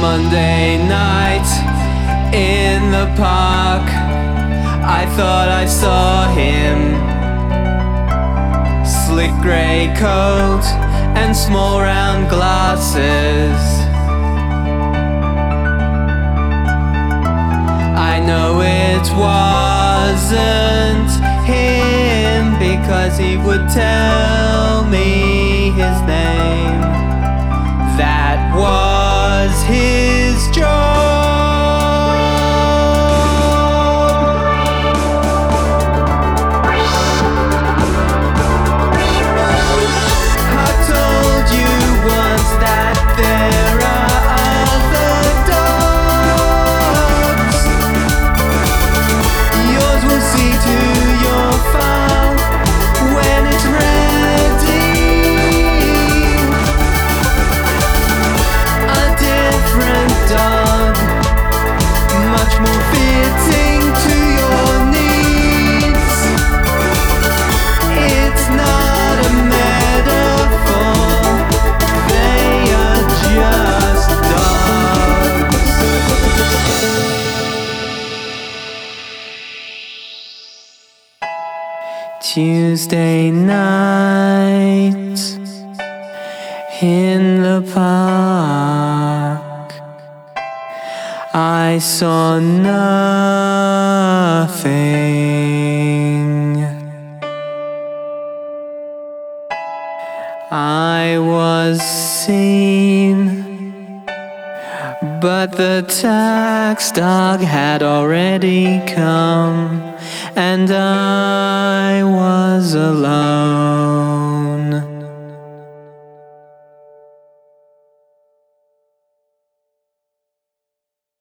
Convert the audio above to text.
Monday night in the park, I thought I saw him. Slick grey coat and small round glasses. Know it wasn't him because he would tell me his name. That was his job. Tuesday night in the park, I saw nothing. I was seen, but the tax dog had already come, and I was alone.